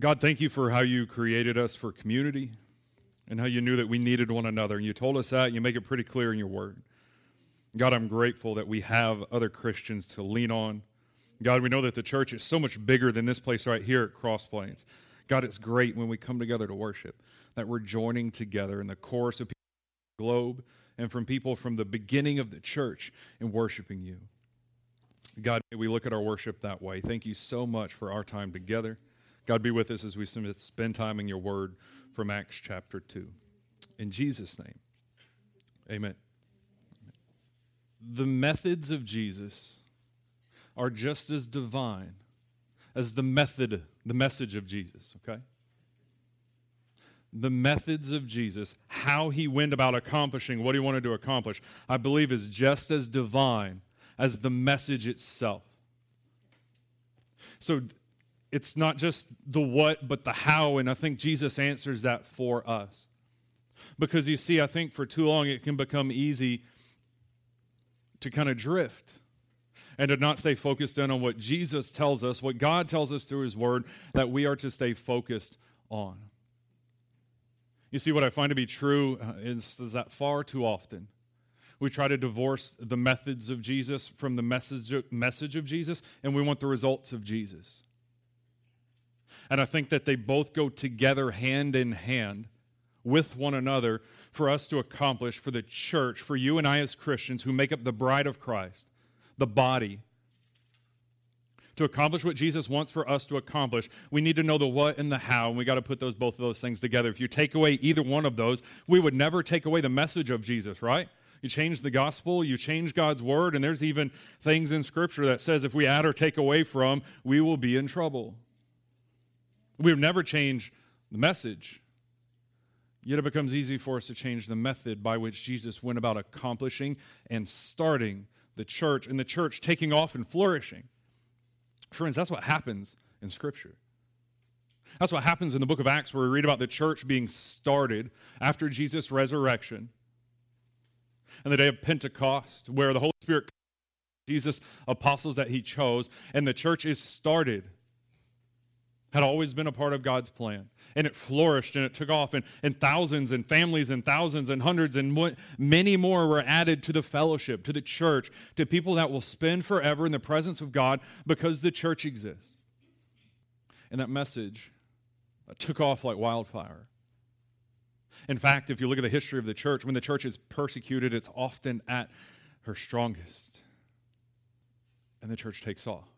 God, thank you for how you created us for community and how you knew that we needed one another. And you told us that, and you make it pretty clear in your word. God, I'm grateful that we have other Christians to lean on. God, we know that the church is so much bigger than this place right here at Cross Plains. God, it's great when we come together to worship, that we're joining together in the chorus of people the globe and from people from the beginning of the church in worshiping you. God, we look at our worship that way. Thank you so much for our time together. God, be with us as we spend time in your word from Acts chapter 2. In Jesus' name, amen. The methods of Jesus are just as divine as the method, the message of Jesus, okay? The methods of Jesus, how he went about accomplishing what he wanted to accomplish, I believe is just as divine as the message itself. So it's not just the what, but the how. And I think Jesus answers that for us. Because you see, I think for too long it can become easy to kind of drift and to not stay focused in on what Jesus tells us, what God tells us through His Word, that we are to stay focused on. You see, what I find to be true uh, is, is that far too often we try to divorce the methods of Jesus from the message, message of Jesus, and we want the results of Jesus. And I think that they both go together hand in hand with one another for us to accomplish for the church, for you and I as Christians who make up the bride of Christ, the body. To accomplish what Jesus wants for us to accomplish, we need to know the what and the how, and we got to put those both of those things together. If you take away either one of those, we would never take away the message of Jesus, right? You change the gospel, you change God's word, and there's even things in Scripture that says if we add or take away from, we will be in trouble. We would never change the message. Yet it becomes easy for us to change the method by which Jesus went about accomplishing and starting the church, and the church taking off and flourishing. Friends, that's what happens in Scripture. That's what happens in the book of Acts, where we read about the church being started after Jesus' resurrection and the day of Pentecost, where the Holy Spirit, Jesus' apostles that he chose, and the church is started had always been a part of God's plan. And it flourished and it took off, and, and thousands and families and thousands and hundreds and mo- many more were added to the fellowship, to the church, to people that will spend forever in the presence of God because the church exists. And that message took off like wildfire. In fact, if you look at the history of the church, when the church is persecuted, it's often at her strongest. And the church takes off.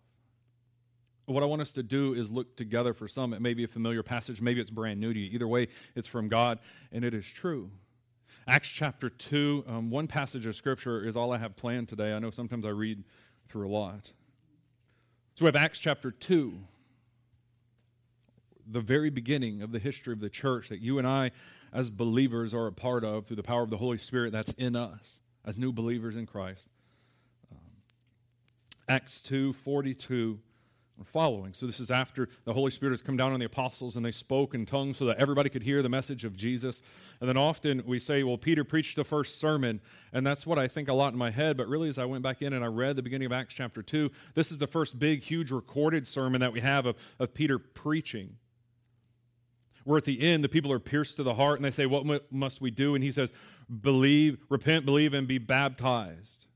What I want us to do is look together for some. It may be a familiar passage, maybe it's brand new to you. Either way, it's from God, and it is true. Acts chapter 2, um, one passage of scripture is all I have planned today. I know sometimes I read through a lot. So we have Acts chapter 2, the very beginning of the history of the church that you and I, as believers, are a part of through the power of the Holy Spirit that's in us as new believers in Christ. Um, Acts 2 42 following. So, this is after the Holy Spirit has come down on the apostles and they spoke in tongues so that everybody could hear the message of Jesus. And then often we say, well, Peter preached the first sermon. And that's what I think a lot in my head. But really, as I went back in and I read the beginning of Acts chapter 2, this is the first big, huge recorded sermon that we have of, of Peter preaching. Where at the end, the people are pierced to the heart and they say, What must we do? And he says, Believe, repent, believe, and be baptized.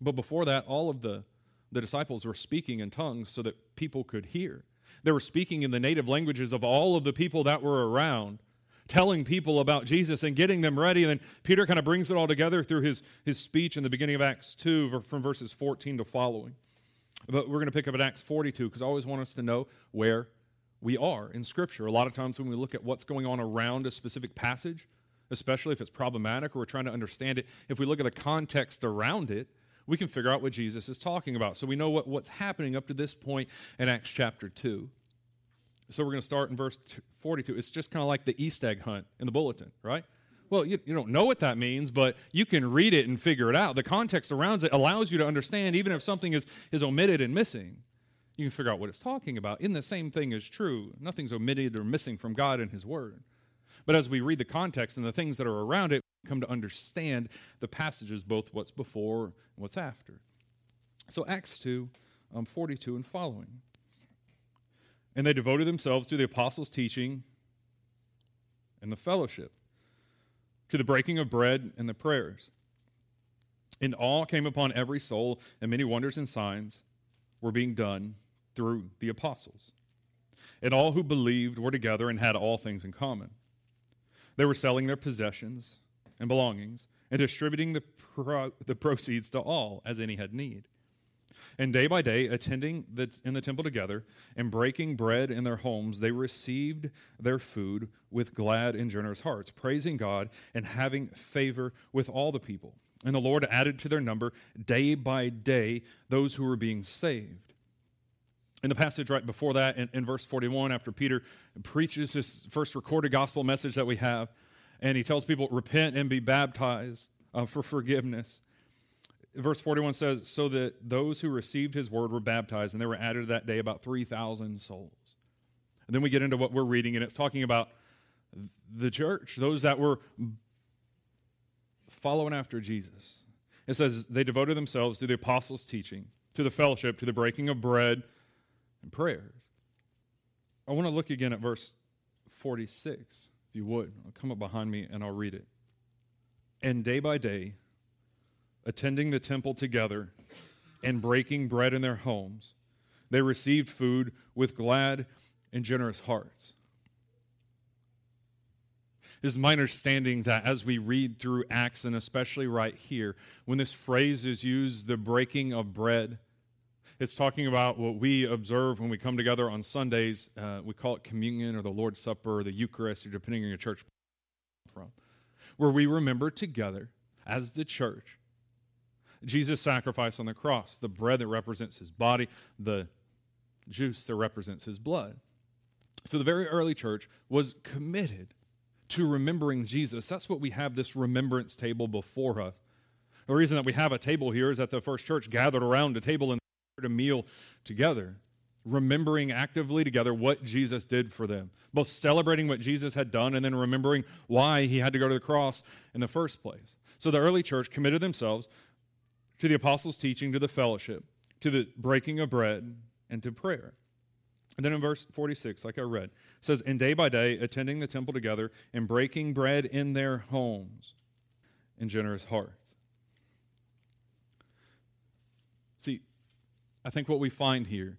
But before that, all of the the disciples were speaking in tongues so that people could hear. They were speaking in the native languages of all of the people that were around, telling people about Jesus and getting them ready. And then Peter kind of brings it all together through his, his speech in the beginning of Acts 2 from verses 14 to following. But we're going to pick up at Acts 42 because I always want us to know where we are in Scripture. A lot of times when we look at what's going on around a specific passage, especially if it's problematic or we're trying to understand it, if we look at the context around it, we can figure out what Jesus is talking about. So we know what, what's happening up to this point in Acts chapter 2. So we're going to start in verse 42. It's just kind of like the Easter egg hunt in the bulletin, right? Well, you, you don't know what that means, but you can read it and figure it out. The context around it allows you to understand, even if something is, is omitted and missing, you can figure out what it's talking about. In the same thing is true. Nothing's omitted or missing from God and His Word. But as we read the context and the things that are around it, come to understand the passages, both what's before and what's after. So, Acts 2 um, 42 and following. And they devoted themselves to the apostles' teaching and the fellowship, to the breaking of bread and the prayers. And awe came upon every soul, and many wonders and signs were being done through the apostles. And all who believed were together and had all things in common. They were selling their possessions and belongings and distributing the, pro- the proceeds to all as any had need. And day by day, attending the, in the temple together and breaking bread in their homes, they received their food with glad and generous hearts, praising God and having favor with all the people. And the Lord added to their number day by day those who were being saved. In the passage right before that, in, in verse 41, after Peter preaches his first recorded gospel message that we have, and he tells people, repent and be baptized uh, for forgiveness. Verse 41 says, So that those who received his word were baptized, and there were added that day about 3,000 souls. And then we get into what we're reading, and it's talking about the church, those that were following after Jesus. It says, They devoted themselves to the apostles' teaching, to the fellowship, to the breaking of bread, and prayers. I want to look again at verse 46 you would, come up behind me and I'll read it. And day by day, attending the temple together and breaking bread in their homes, they received food with glad and generous hearts. It is my understanding that as we read through Acts, and especially right here, when this phrase is used, the breaking of bread, it's talking about what we observe when we come together on Sundays. Uh, we call it communion or the Lord's Supper or the Eucharist, or depending on your church from, where we remember together as the church Jesus' sacrifice on the cross, the bread that represents his body, the juice that represents his blood. So the very early church was committed to remembering Jesus. That's what we have this remembrance table before us. The reason that we have a table here is that the first church gathered around a table and a meal together, remembering actively together what Jesus did for them, both celebrating what Jesus had done and then remembering why he had to go to the cross in the first place. So the early church committed themselves to the apostles' teaching, to the fellowship, to the breaking of bread, and to prayer. And then in verse 46, like I read, says, And day by day, attending the temple together and breaking bread in their homes in generous hearts. I think what we find here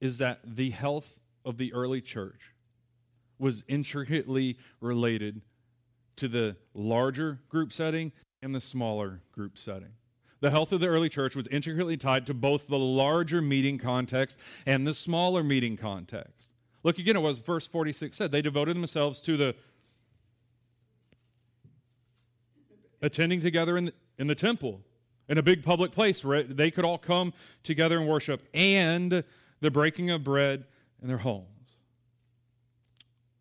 is that the health of the early church was intricately related to the larger group setting and the smaller group setting. The health of the early church was intricately tied to both the larger meeting context and the smaller meeting context. Look again at what verse 46 said. They devoted themselves to the attending together in the, in the temple in a big public place where they could all come together and worship, and the breaking of bread in their homes.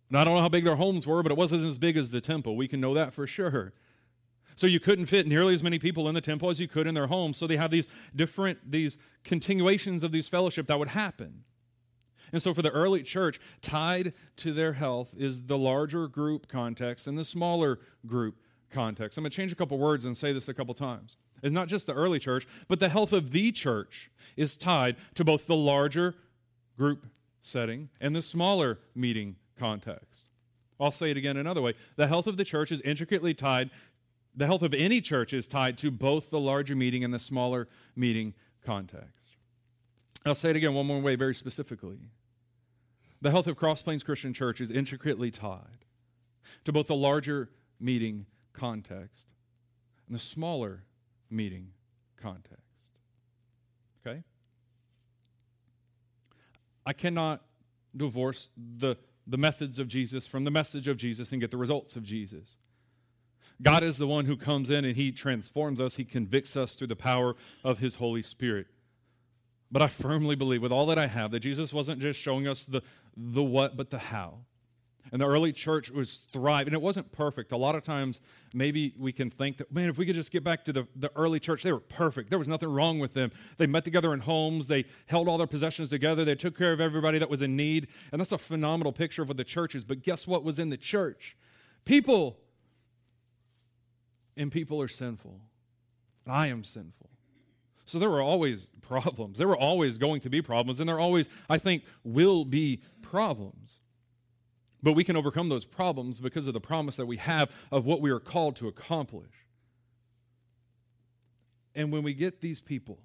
Now, I don't know how big their homes were, but it wasn't as big as the temple. We can know that for sure. So you couldn't fit nearly as many people in the temple as you could in their homes. So they have these different, these continuations of these fellowship that would happen. And so for the early church, tied to their health is the larger group context and the smaller group context. I'm going to change a couple words and say this a couple times. It's not just the early church, but the health of the church is tied to both the larger group setting and the smaller meeting context. I'll say it again another way. The health of the church is intricately tied, the health of any church is tied to both the larger meeting and the smaller meeting context. I'll say it again one more way, very specifically. The health of Cross Plains Christian Church is intricately tied to both the larger meeting context and the smaller meeting context. Okay? I cannot divorce the, the methods of Jesus from the message of Jesus and get the results of Jesus. God is the one who comes in and he transforms us, he convicts us through the power of his Holy Spirit. But I firmly believe, with all that I have, that Jesus wasn't just showing us the, the what, but the how. And the early church was thriving. And it wasn't perfect. A lot of times, maybe we can think that, man, if we could just get back to the, the early church, they were perfect. There was nothing wrong with them. They met together in homes, they held all their possessions together, they took care of everybody that was in need. And that's a phenomenal picture of what the church is. But guess what was in the church? People. And people are sinful. I am sinful. So there were always problems. There were always going to be problems, and there always, I think, will be problems. But we can overcome those problems because of the promise that we have of what we are called to accomplish. And when we get these people,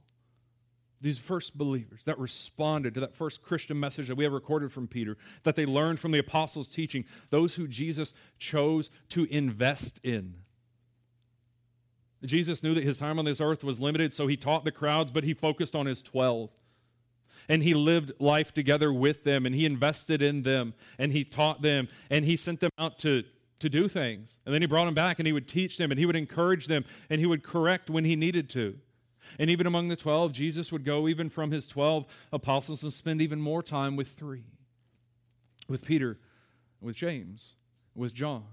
these first believers that responded to that first Christian message that we have recorded from Peter, that they learned from the apostles' teaching, those who Jesus chose to invest in. Jesus knew that his time on this earth was limited, so he taught the crowds, but he focused on his 12 and he lived life together with them and he invested in them and he taught them and he sent them out to, to do things. And then he brought them back and he would teach them and he would encourage them and he would correct when he needed to. And even among the 12, Jesus would go even from his 12 apostles and spend even more time with three with Peter, with James, with John.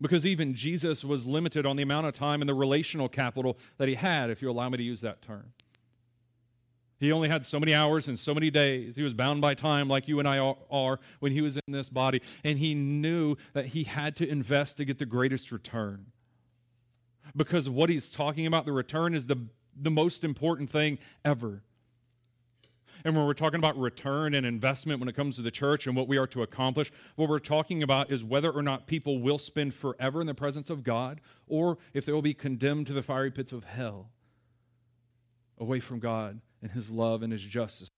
Because even Jesus was limited on the amount of time and the relational capital that he had, if you allow me to use that term. He only had so many hours and so many days. He was bound by time, like you and I are, when he was in this body. And he knew that he had to invest to get the greatest return. Because what he's talking about, the return, is the, the most important thing ever. And when we're talking about return and investment when it comes to the church and what we are to accomplish, what we're talking about is whether or not people will spend forever in the presence of God or if they will be condemned to the fiery pits of hell away from God and his love and his justice.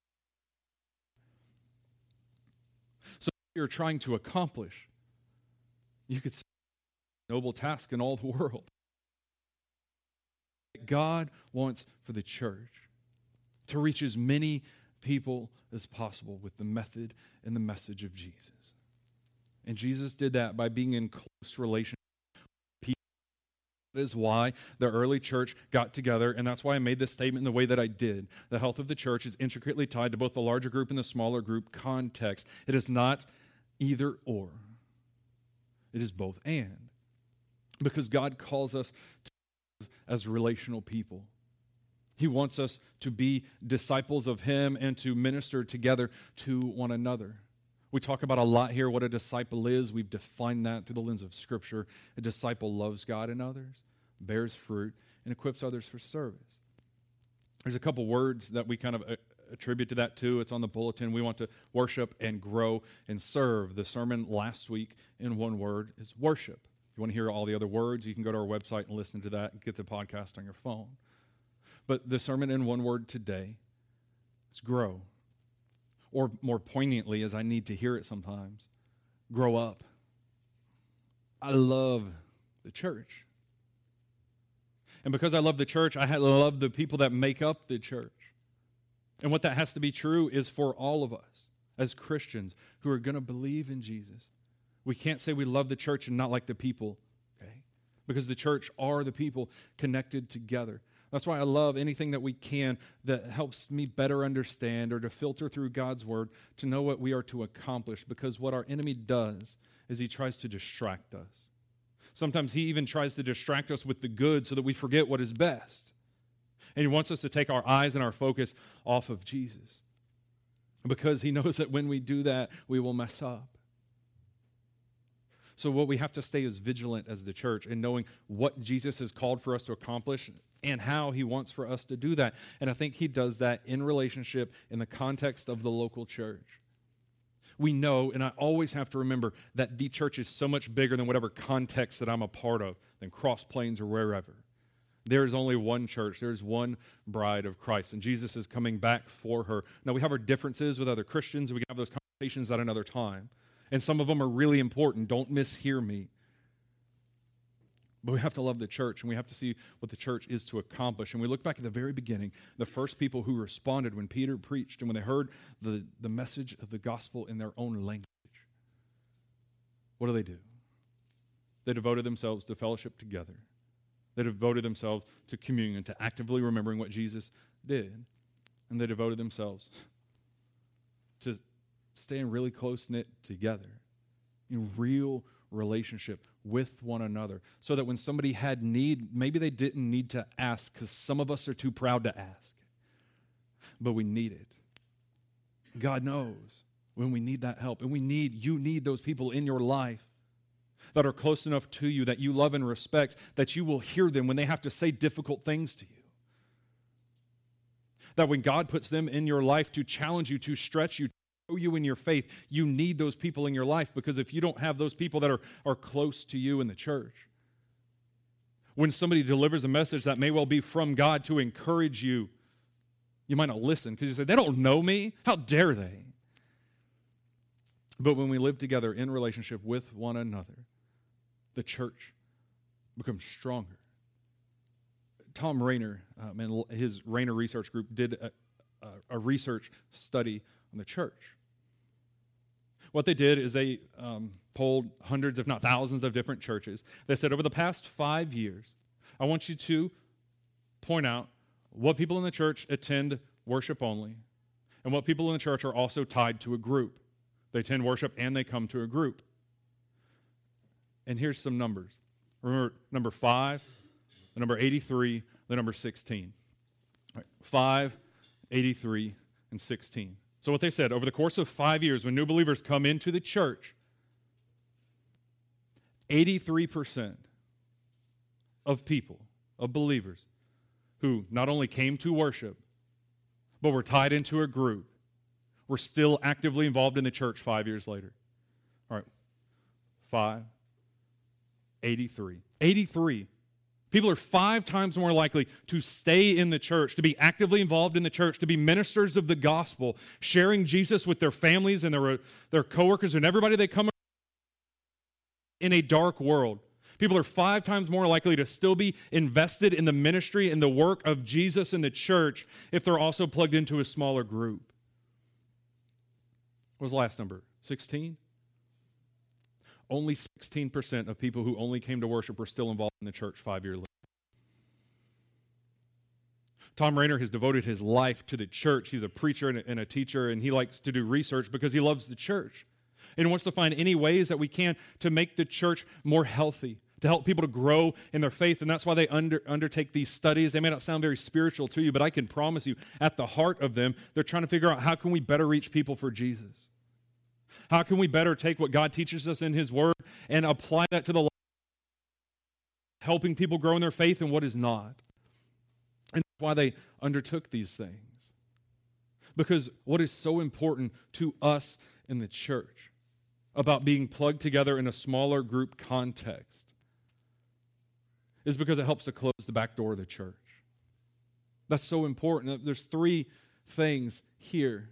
So you're trying to accomplish, you could say, noble task in all the world. God wants for the church to reach as many people as possible with the method and the message of Jesus. And Jesus did that by being in close relationship that is why the early church got together, and that's why I made this statement in the way that I did. The health of the church is intricately tied to both the larger group and the smaller group context. It is not either or, it is both and. Because God calls us to as relational people. He wants us to be disciples of Him and to minister together to one another. We talk about a lot here what a disciple is. We've defined that through the lens of Scripture. A disciple loves God and others, bears fruit, and equips others for service. There's a couple words that we kind of uh, attribute to that too. It's on the bulletin. We want to worship and grow and serve. The sermon last week in one word is worship. If you want to hear all the other words, you can go to our website and listen to that and get the podcast on your phone. But the sermon in one word today is grow or more poignantly, as I need to hear it sometimes, grow up. I love the church. And because I love the church, I love the people that make up the church. And what that has to be true is for all of us as Christians who are going to believe in Jesus. We can't say we love the church and not like the people, okay? Because the church are the people connected together. That's why I love anything that we can that helps me better understand or to filter through God's word to know what we are to accomplish because what our enemy does is he tries to distract us. Sometimes he even tries to distract us with the good so that we forget what is best. And he wants us to take our eyes and our focus off of Jesus because he knows that when we do that, we will mess up. So, what we have to stay is vigilant as the church in knowing what Jesus has called for us to accomplish and how he wants for us to do that. And I think he does that in relationship in the context of the local church. We know, and I always have to remember that the church is so much bigger than whatever context that I'm a part of, than Cross Plains or wherever. There is only one church. There's one bride of Christ, and Jesus is coming back for her. Now, we have our differences with other Christians, and we can have those conversations at another time. And some of them are really important. Don't mishear me. But we have to love the church and we have to see what the church is to accomplish. And we look back at the very beginning, the first people who responded when Peter preached and when they heard the, the message of the gospel in their own language. What do they do? They devoted themselves to fellowship together. They devoted themselves to communion, to actively remembering what Jesus did. And they devoted themselves to staying really close knit together in real relationship with one another so that when somebody had need, maybe they didn't need to ask because some of us are too proud to ask, but we need it. God knows when we need that help, and we need, you need those people in your life that are close enough to you that you love and respect that you will hear them when they have to say difficult things to you. That when God puts them in your life to challenge you, to stretch you, you in your faith, you need those people in your life because if you don't have those people that are, are close to you in the church, when somebody delivers a message that may well be from God to encourage you, you might not listen because you say, they don't know me. How dare they? But when we live together in relationship with one another, the church becomes stronger. Thom Rainer um, and his Rainer Research Group did a, a, a, research study on the church. What they did is they um, polled hundreds, if not thousands, of different churches. They said, over the past five years, I want you to point out what people in the church attend worship only, and what people in the church are also tied to a group. They attend worship and they come to a group. And here's some numbers. Remember number five, the number 83, the number 16. Right, 5, 83, and 16. So, what they said over the course of five years, when new believers come into the church, 83% of people, of believers, who not only came to worship, but were tied into a group, were still actively involved in the church five years later. All right, five, 83. 83. People are five times more likely to stay in the church, to be actively involved in the church, to be ministers of the gospel, sharing Jesus with their families and their, their coworkers and everybody they come in a dark world. People are five times more likely to still be invested in the ministry and the work of Jesus in the church if they're also plugged into a smaller group. What was the last number? 16? Only 16% of people who only came to worship were still involved in the church five years later. Thom Rainer has devoted his life to the church. He's a preacher and a, and a, teacher, and he likes to do research because he loves the church. And wants to find any ways that we can to make the church more healthy, to help people to grow in their faith. And that's why they under, undertake these studies. They may not sound very spiritual to you, but I can promise you, at the heart of them, they're trying to figure out how can we better reach people for Jesus. How can we better take what God teaches us in His Word and apply that to the life, helping people grow in their faith and what is not? And that's why they undertook these things. Because what is so important to us in the church about being plugged together in a smaller group context is because it helps to close the back door of the church. That's so important. There's three things here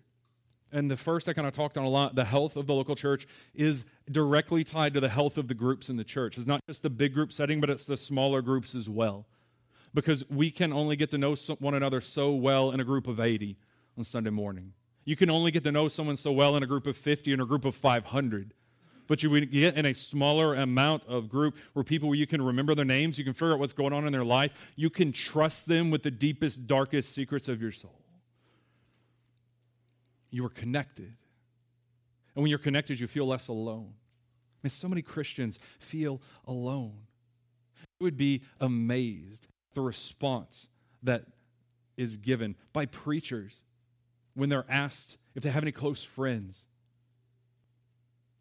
and the first I kind of talked on a lot, the health of the local church is directly tied to the health of the groups in the church. It's not just the big group setting, but it's the smaller groups as well. Because we can only get to know one another so well in a group of 80 on Sunday morning. You can only get to know someone so well in a group of 50 and a group of 500. But you get in a smaller amount of group where people where you can remember their names, you can figure out what's going on in their life, you can trust them with the deepest, darkest secrets of your soul you are connected. And when you're connected, you feel less alone. I mean, so many Christians feel alone. You would be amazed the response that is given by preachers when they're asked if they have any close friends.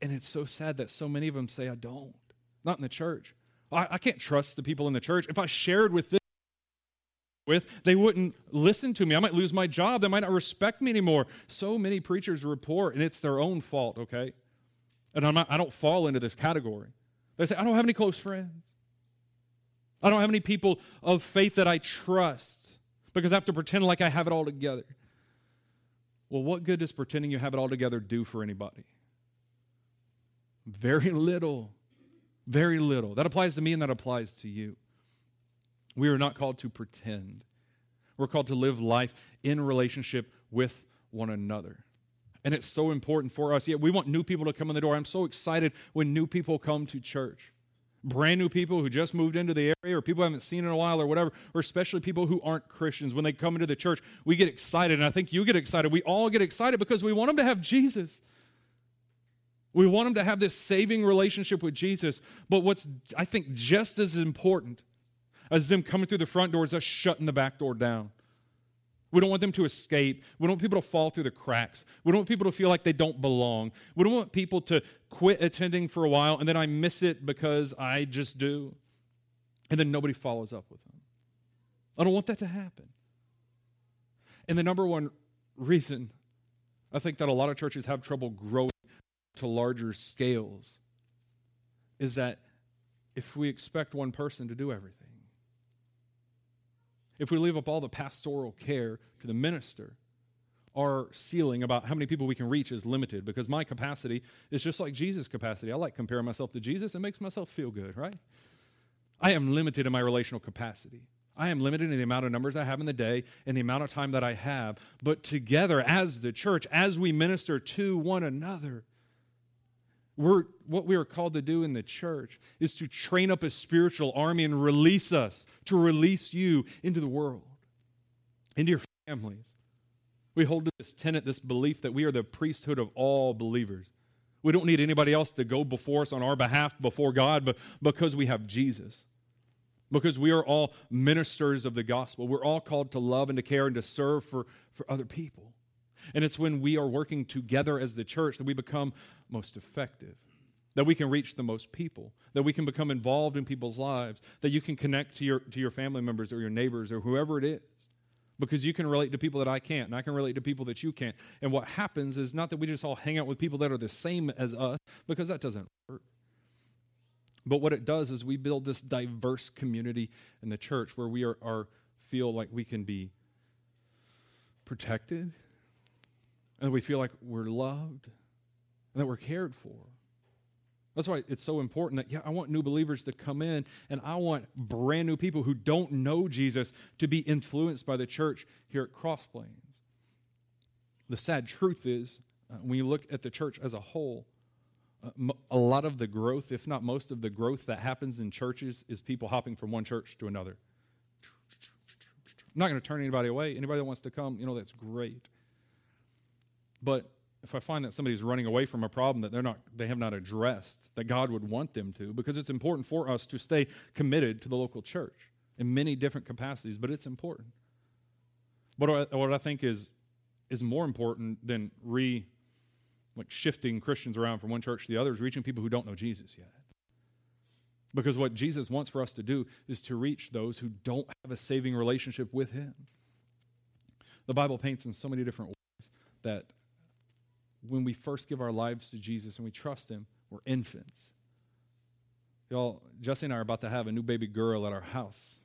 And it's so sad that so many of them say, I don't. Not in the church. I, I can't trust the people in the church. If I shared with them, with, they wouldn't listen to me. I might lose my job. They might not respect me anymore. So many preachers report, and it's their own fault, okay? And I'm not, I don't fall into this category. They say, I don't have any close friends. I don't have any people of faith that I trust because I have to pretend like I have it all together. Well, what good does pretending you have it all together do for anybody? Very little. Very little. That applies to me and that applies to you. We are not called to pretend. We're called to live life in relationship with one another. And it's so important for us. Yeah, we want new people to come in the door. I'm so excited when new people come to church. Brand new people who just moved into the area, or people haven't seen in a while, or whatever, or especially people who aren't Christians. When they come into the church, we get excited. And I think you get excited. We all get excited because we want them to have Jesus. We want them to have this saving relationship with Jesus. But what's, I think, just as important as them coming through the front door, as us shutting the back door down. We don't want them to escape. We don't want people to fall through the cracks. We don't want people to feel like they don't belong. We don't want people to quit attending for a while and then I miss it because I just do. And then nobody follows up with them. I don't want that to happen. And the number one reason I think that a lot of churches have trouble growing to larger scales is that if we expect one person to do everything, if we leave up all the pastoral care to the minister, our ceiling about how many people we can reach is limited because my capacity is just like Jesus' capacity. I like comparing myself to Jesus. It makes myself feel good, right? I am limited in my relational capacity. I am limited in the amount of numbers I have in the day and the amount of time that I have. But together, as the church, as we minister to one another, we're, what we are called to do in the church is to train up a spiritual army and release us, to release you into the world, into your families. We hold to this tenet, this belief that we are the priesthood of all believers. We don't need anybody else to go before us on our behalf before God, but because we have Jesus. Because we are all ministers of the gospel. We're all called to love and to care and to serve for, for other people. And it's when we are working together as the church that we become most effective, that we can reach the most people, that we can become involved in people's lives, that you can connect to your, to your family members or your neighbors or whoever it is. Because you can relate to people that I can't, and I can relate to people that you can't. And what happens is not that we just all hang out with people that are the same as us, because that doesn't work. But what it does is we build this diverse community in the church where we are, are feel like we can be protected and we feel like we're loved and that we're cared for. That's why it's so important that, yeah, I want new believers to come in and I want brand new people who don't know Jesus to be influenced by the church here at Cross Plains. The sad truth is, uh, when you look at the church as a whole, uh, a lot of the growth, if not most of the growth that happens in churches, is people hopping from one church to another. I'm not going to turn anybody away. Anybody that wants to come, you know, that's great. But if I find that somebody's running away from a problem that they're not, they have not addressed, that God would want them to, because it's important for us to stay committed to the local church in many different capacities, but it's important. But what I think is, is more important than re like shifting Christians around from one church to the other is reaching people who don't know Jesus yet. Because what Jesus wants for us to do is to reach those who don't have a saving relationship with Him. The Bible paints in so many different ways that when we first give our lives to Jesus and we trust Him, we're infants. Y'all, Jesse and I are about to have a new baby girl at our house.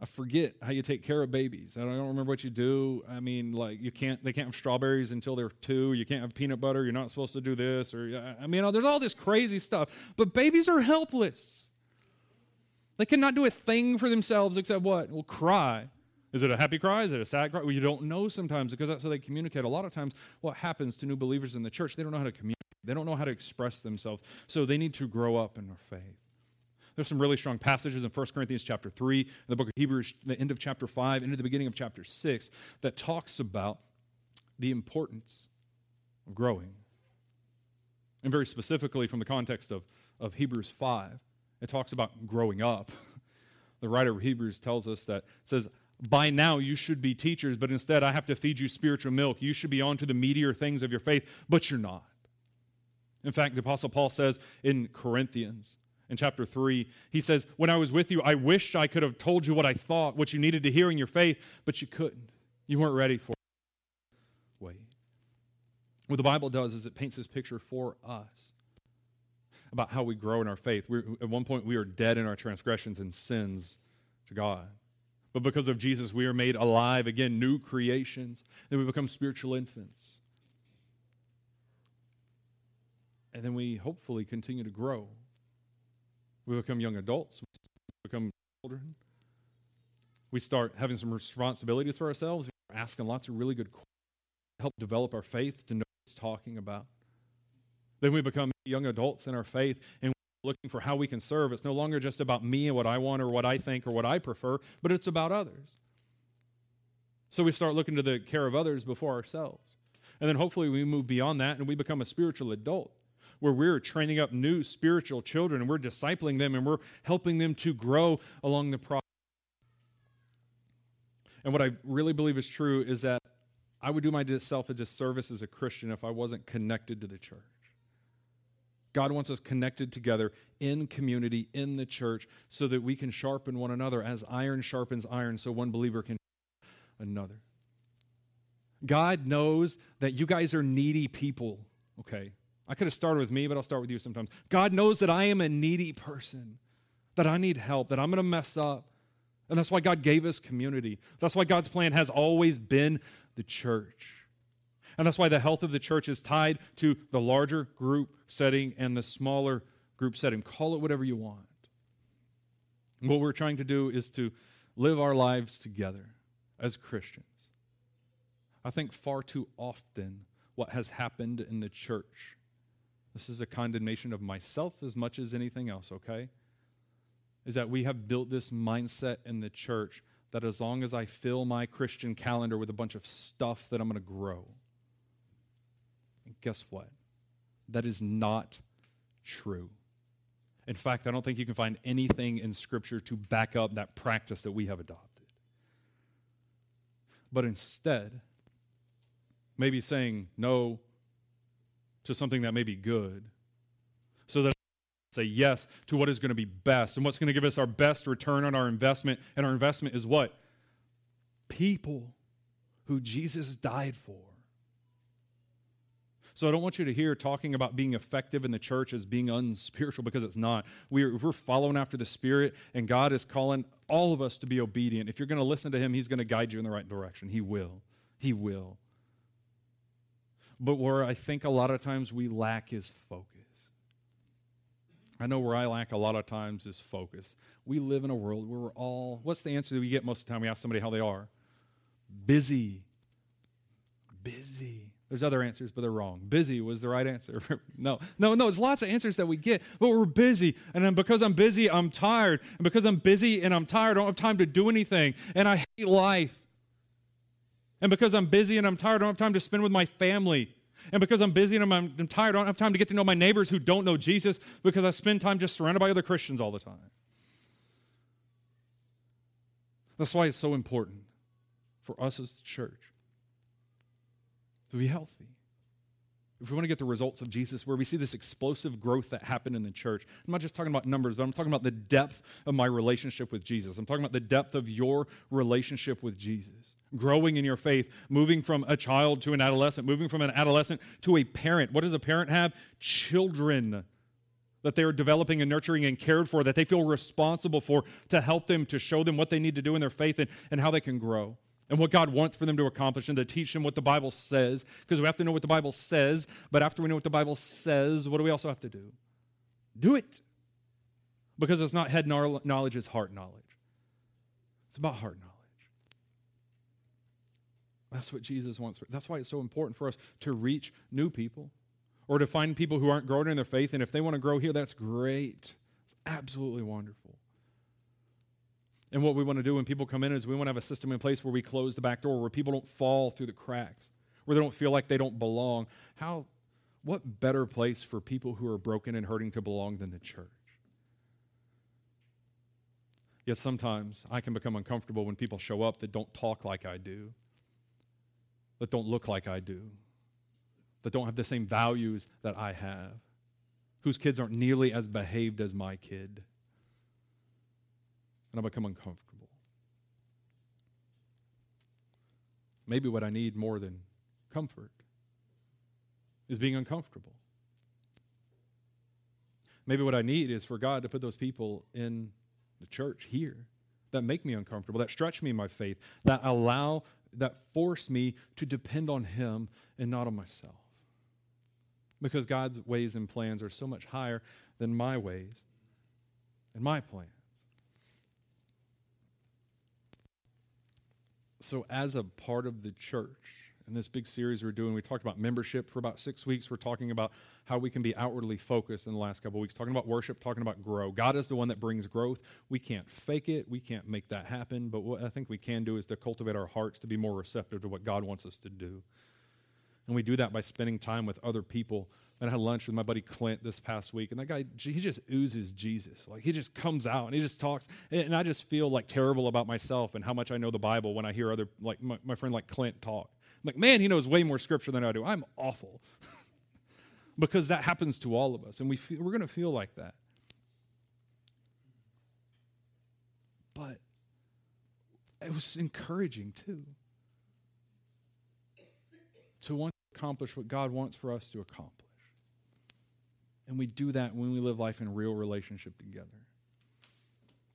I forget how you take care of babies. I don't, remember what you do. I mean, like you can't. They can't have strawberries until they're two. You can't have peanut butter. You're not supposed to do this. Or I mean, there's all this crazy stuff. But babies are helpless. They cannot do a thing for themselves except what? Well, cry. Is it a happy cry? Is it a sad cry? Well, you don't know sometimes because that's how they communicate. A lot of times, what happens to new believers in the church, they don't know how to communicate. They don't know how to express themselves. So they need to grow up in their faith. There's some really strong passages in 1 Corinthians chapter 3, in the book of Hebrews, the end of chapter 5, into the beginning of chapter 6, that talks about the importance of growing. And very specifically from the context of, of Hebrews 5, it talks about growing up. The writer of Hebrews tells us that, says, by now you should be teachers, but instead I have to feed you spiritual milk. You should be on to the meatier things of your faith, but you're not. In fact, the Apostle Paul says in Corinthians, in chapter 3, he says, When I was with you, I wished I could have told you what I thought, what you needed to hear in your faith, but you couldn't. You weren't ready for it. Wait. What the Bible does is it paints this picture for us about how we grow in our faith. We're, at one point, we are dead in our transgressions and sins to God. But because of Jesus, we are made alive again, new creations. Then we become spiritual infants. And then we hopefully continue to grow. We become young adults, we become children. We start having some responsibilities for ourselves, We're asking lots of really good questions to help develop our faith, to know what it's talking about. Then we become young adults in our faith, and looking for how we can serve. It's no longer just about me and what I want or what I think or what I prefer, but it's about others. So we start looking to the care of others before ourselves. And then hopefully we move beyond that and we become a spiritual adult where we're training up new spiritual children and we're discipling them and we're helping them to grow along the process. And what I really believe is true is that I would do myself a disservice as a Christian if I wasn't connected to the church. God wants us connected together in community, in the church, so that we can sharpen one another as iron sharpens iron, so one believer can another. God knows that you guys are needy people, okay? I could have started with me, but I'll start with you sometimes. God knows that I am a needy person, that I need help, that I'm going to mess up. And that's why God gave us community. That's why God's plan has always been the church. And that's why the health of the church is tied to the larger group setting and the smaller group setting. Call it whatever you want. What we're trying to do is to live our lives together as Christians. I think far too often what has happened in the church, this is a condemnation of myself as much as anything else, okay? Is that we have built this mindset in the church that as long as I fill my Christian calendar with a bunch of stuff that I'm going to grow. Guess what? That is not true. In fact, I don't think you can find anything in Scripture to back up that practice that we have adopted. But instead, maybe saying no to something that may be good so that say yes to what is going to be best and what's going to give us our best return on our investment and our investment is what people who Jesus died for so I don't want you to hear talking about being effective in the church as being unspiritual because it's not. We're, we're following after the Spirit, and God is calling all of us to be obedient. If you're going to listen to Him, He's going to guide you in the right direction. He will. He will. But where I think a lot of times we lack is focus. I know where I lack a lot of times is focus. We live in a world where we're all, what's the answer that we get most of the time? We ask somebody how they are. Busy. Busy. There's other answers, but they're wrong. Busy was the right answer. no, no, no. There's lots of answers that we get, but we're busy. And then because I'm busy, I'm tired. And because I'm busy and I'm tired, I don't have time to do anything. And I hate life. And because I'm busy and I'm tired, I don't have time to spend with my family. And because I'm busy and I'm, I'm tired, I don't have time to get to know my neighbors who don't know Jesus because I spend time just surrounded by other Christians all the time. That's why it's so important for us as the church to be healthy. If we want to get the results of Jesus, where we see this explosive growth that happened in the church, I'm not just talking about numbers, but I'm talking about the depth of my relationship with Jesus. I'm talking about the depth of your relationship with Jesus. Growing in your faith, moving from a child to an adolescent, moving from an adolescent to a parent. What does a parent have? Children that they are developing and nurturing and cared for, that they feel responsible for to help them, to show them what they need to do in their faith and, and how they can grow and what God wants for them to accomplish and to teach them what the Bible says, because we have to know what the Bible says. But after we know what the Bible says, what do we also have to do? Do it. Because it's not head knowledge, it's heart knowledge. It's about heart knowledge. That's what Jesus wants. That's why it's so important for us to reach new people or to find people who aren't growing in their faith. And if they want to grow here, that's great. It's absolutely wonderful. And what we want to do when people come in is we want to have a system in place where we close the back door, where people don't fall through the cracks, where they don't feel like they don't belong. How, what better place for people who are broken and hurting to belong than the church? Yet sometimes I can become uncomfortable when people show up that don't talk like I do, that don't look like I do, that don't have the same values that I have, whose kids aren't nearly as behaved as my kid and I become uncomfortable. Maybe what I need more than comfort is being uncomfortable. Maybe what I need is for God to put those people in the church here that make me uncomfortable, that stretch me in my faith, that allow, that force me to depend on Him and not on myself. Because God's ways and plans are so much higher than my ways and my plans. So as a part of the church in this big series we're doing we talked about membership for about six weeks. We're talking about how we can be outwardly focused in the last couple weeks. Talking about worship talking about grow. God is the one that brings growth. We can't fake it. We can't make that happen. But what i think we can do is to cultivate our hearts to be more receptive to what god wants us to do. And we do that by spending time with other people and I had lunch with my buddy Clint this past week, and that guy, he just oozes Jesus. Like, he just comes out and he just talks. And I just feel like terrible about myself and how much I know the Bible when I hear other, like my, my friend like Clint talk. I'm like, man, he knows way more scripture than I do. I'm awful. because that happens to all of us, and we feel, we're going to feel like that. But it was encouraging too. to want to accomplish what God wants for us to accomplish. And we do that when we live life in real relationship together.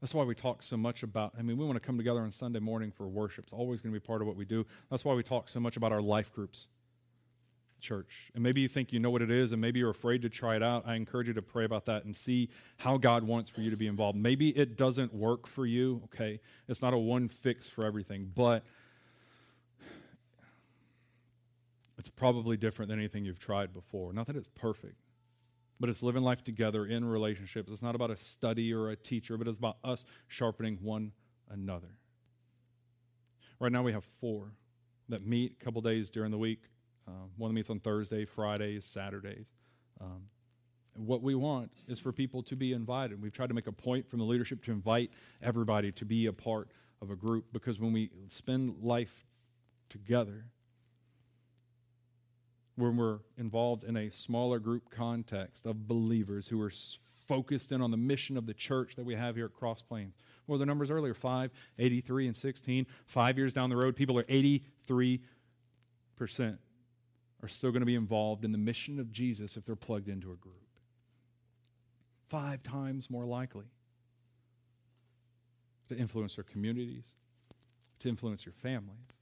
That's why we talk so much about, I mean, we want to come together on Sunday morning for worship. It's always going to be part of what we do. That's why we talk so much about our life groups, church. And maybe you think you know what it is, and maybe you're afraid to try it out. I encourage you to pray about that and see how God wants for you to be involved. Maybe it doesn't work for you, okay? It's not a one fix for everything, but it's probably different than anything you've tried before. Not that it's perfect, but it's living life together in relationships. It's not about a study or a teacher, but it's about us sharpening one another. Right now, we have four that meet a couple days during the week. Uh, one meets on Thursday, Fridays, Saturdays. Um, what we want is for people to be invited. We've tried to make a point from the leadership to invite everybody to be a part of a group because when we spend life together, when we're involved in a smaller group context of believers who are focused in on the mission of the church that we have here at Cross Plains. Were the numbers earlier? 5, 83, and 16. Five years down the road, people are 83% are still going to be involved in the mission of Jesus if they're plugged into a group. Five times more likely to influence their communities, to influence your families,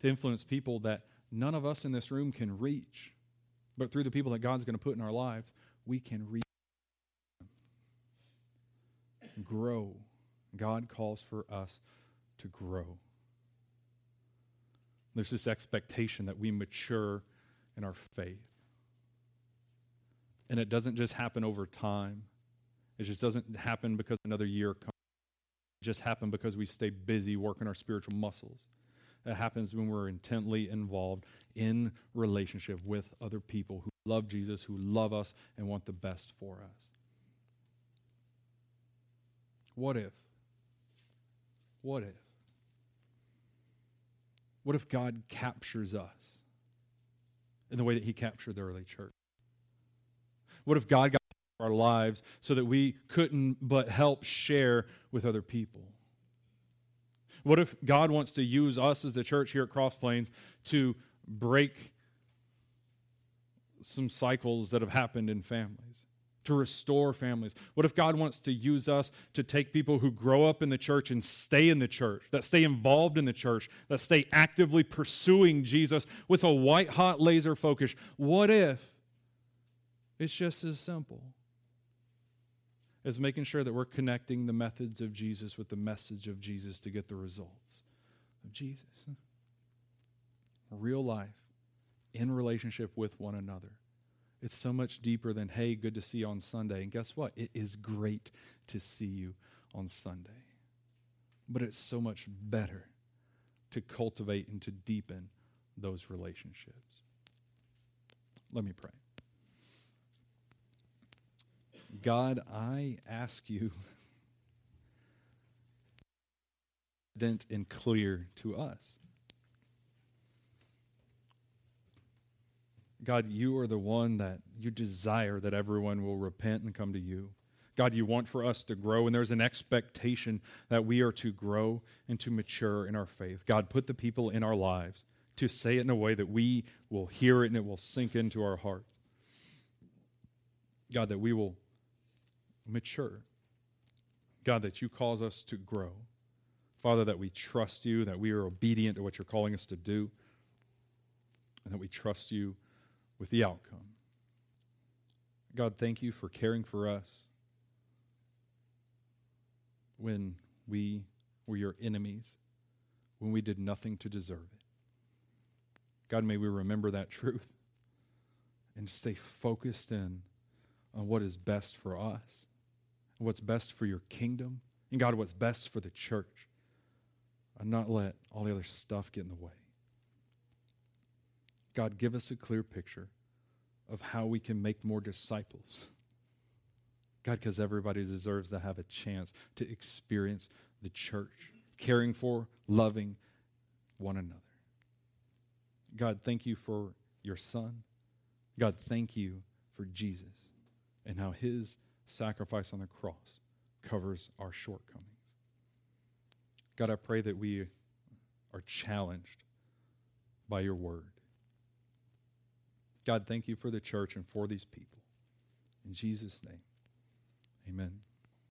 to influence people that none of us in this room can reach. But through the people that God's going to put in our lives, we can reach. Grow. God calls for us to grow. There's this expectation that we mature in our faith. And it doesn't just happen over time. It just doesn't happen because another year comes. It just happens because we stay busy working our spiritual muscles. It happens when we're intently involved in relationship with other people who love Jesus, who love us, and want the best for us. What if? What if? What if God captures us in the way that He captured the early church? What if God got our lives so that we couldn't but help share with other people? What if God wants to use us as the church here at Cross Plains to break some cycles that have happened in families, to restore families? What if God wants to use us to take people who grow up in the church and stay in the church, that stay involved in the church, that stay actively pursuing Jesus with a white hot laser focus? What if it's just as simple? Is making sure that we're connecting the methods of Jesus with the message of Jesus to get the results of Jesus. Real life in relationship with one another. It's so much deeper than, hey, good to see you on Sunday. And guess what? It is great to see you on Sunday. But it's so much better to cultivate and to deepen those relationships. Let me pray. God, I ask you, evident and clear to us. God, you are the one that you desire that everyone will repent and come to you. God, you want for us to grow, and there's an expectation that we are to grow and to mature in our faith. God, put the people in our lives to say it in a way that we will hear it and it will sink into our hearts. God, that we will mature. God, that you cause us to grow. Father, that we trust you, that we are obedient to what you're calling us to do, and that we trust you with the outcome. God, thank you for caring for us when we were your enemies, when we did nothing to deserve it. God, may we remember that truth and stay focused in on what is best for us what's best for your kingdom, and God, what's best for the church, and not let all the other stuff get in the way. God, give us a clear picture of how we can make more disciples. God, because everybody deserves to have a chance to experience the church, caring for, loving one another. God, thank you for your son. God, thank you for Jesus and how his sacrifice on the cross covers our shortcomings. God, I pray that we are challenged by your word. God, thank you for the church and for these people. In Jesus' name, amen.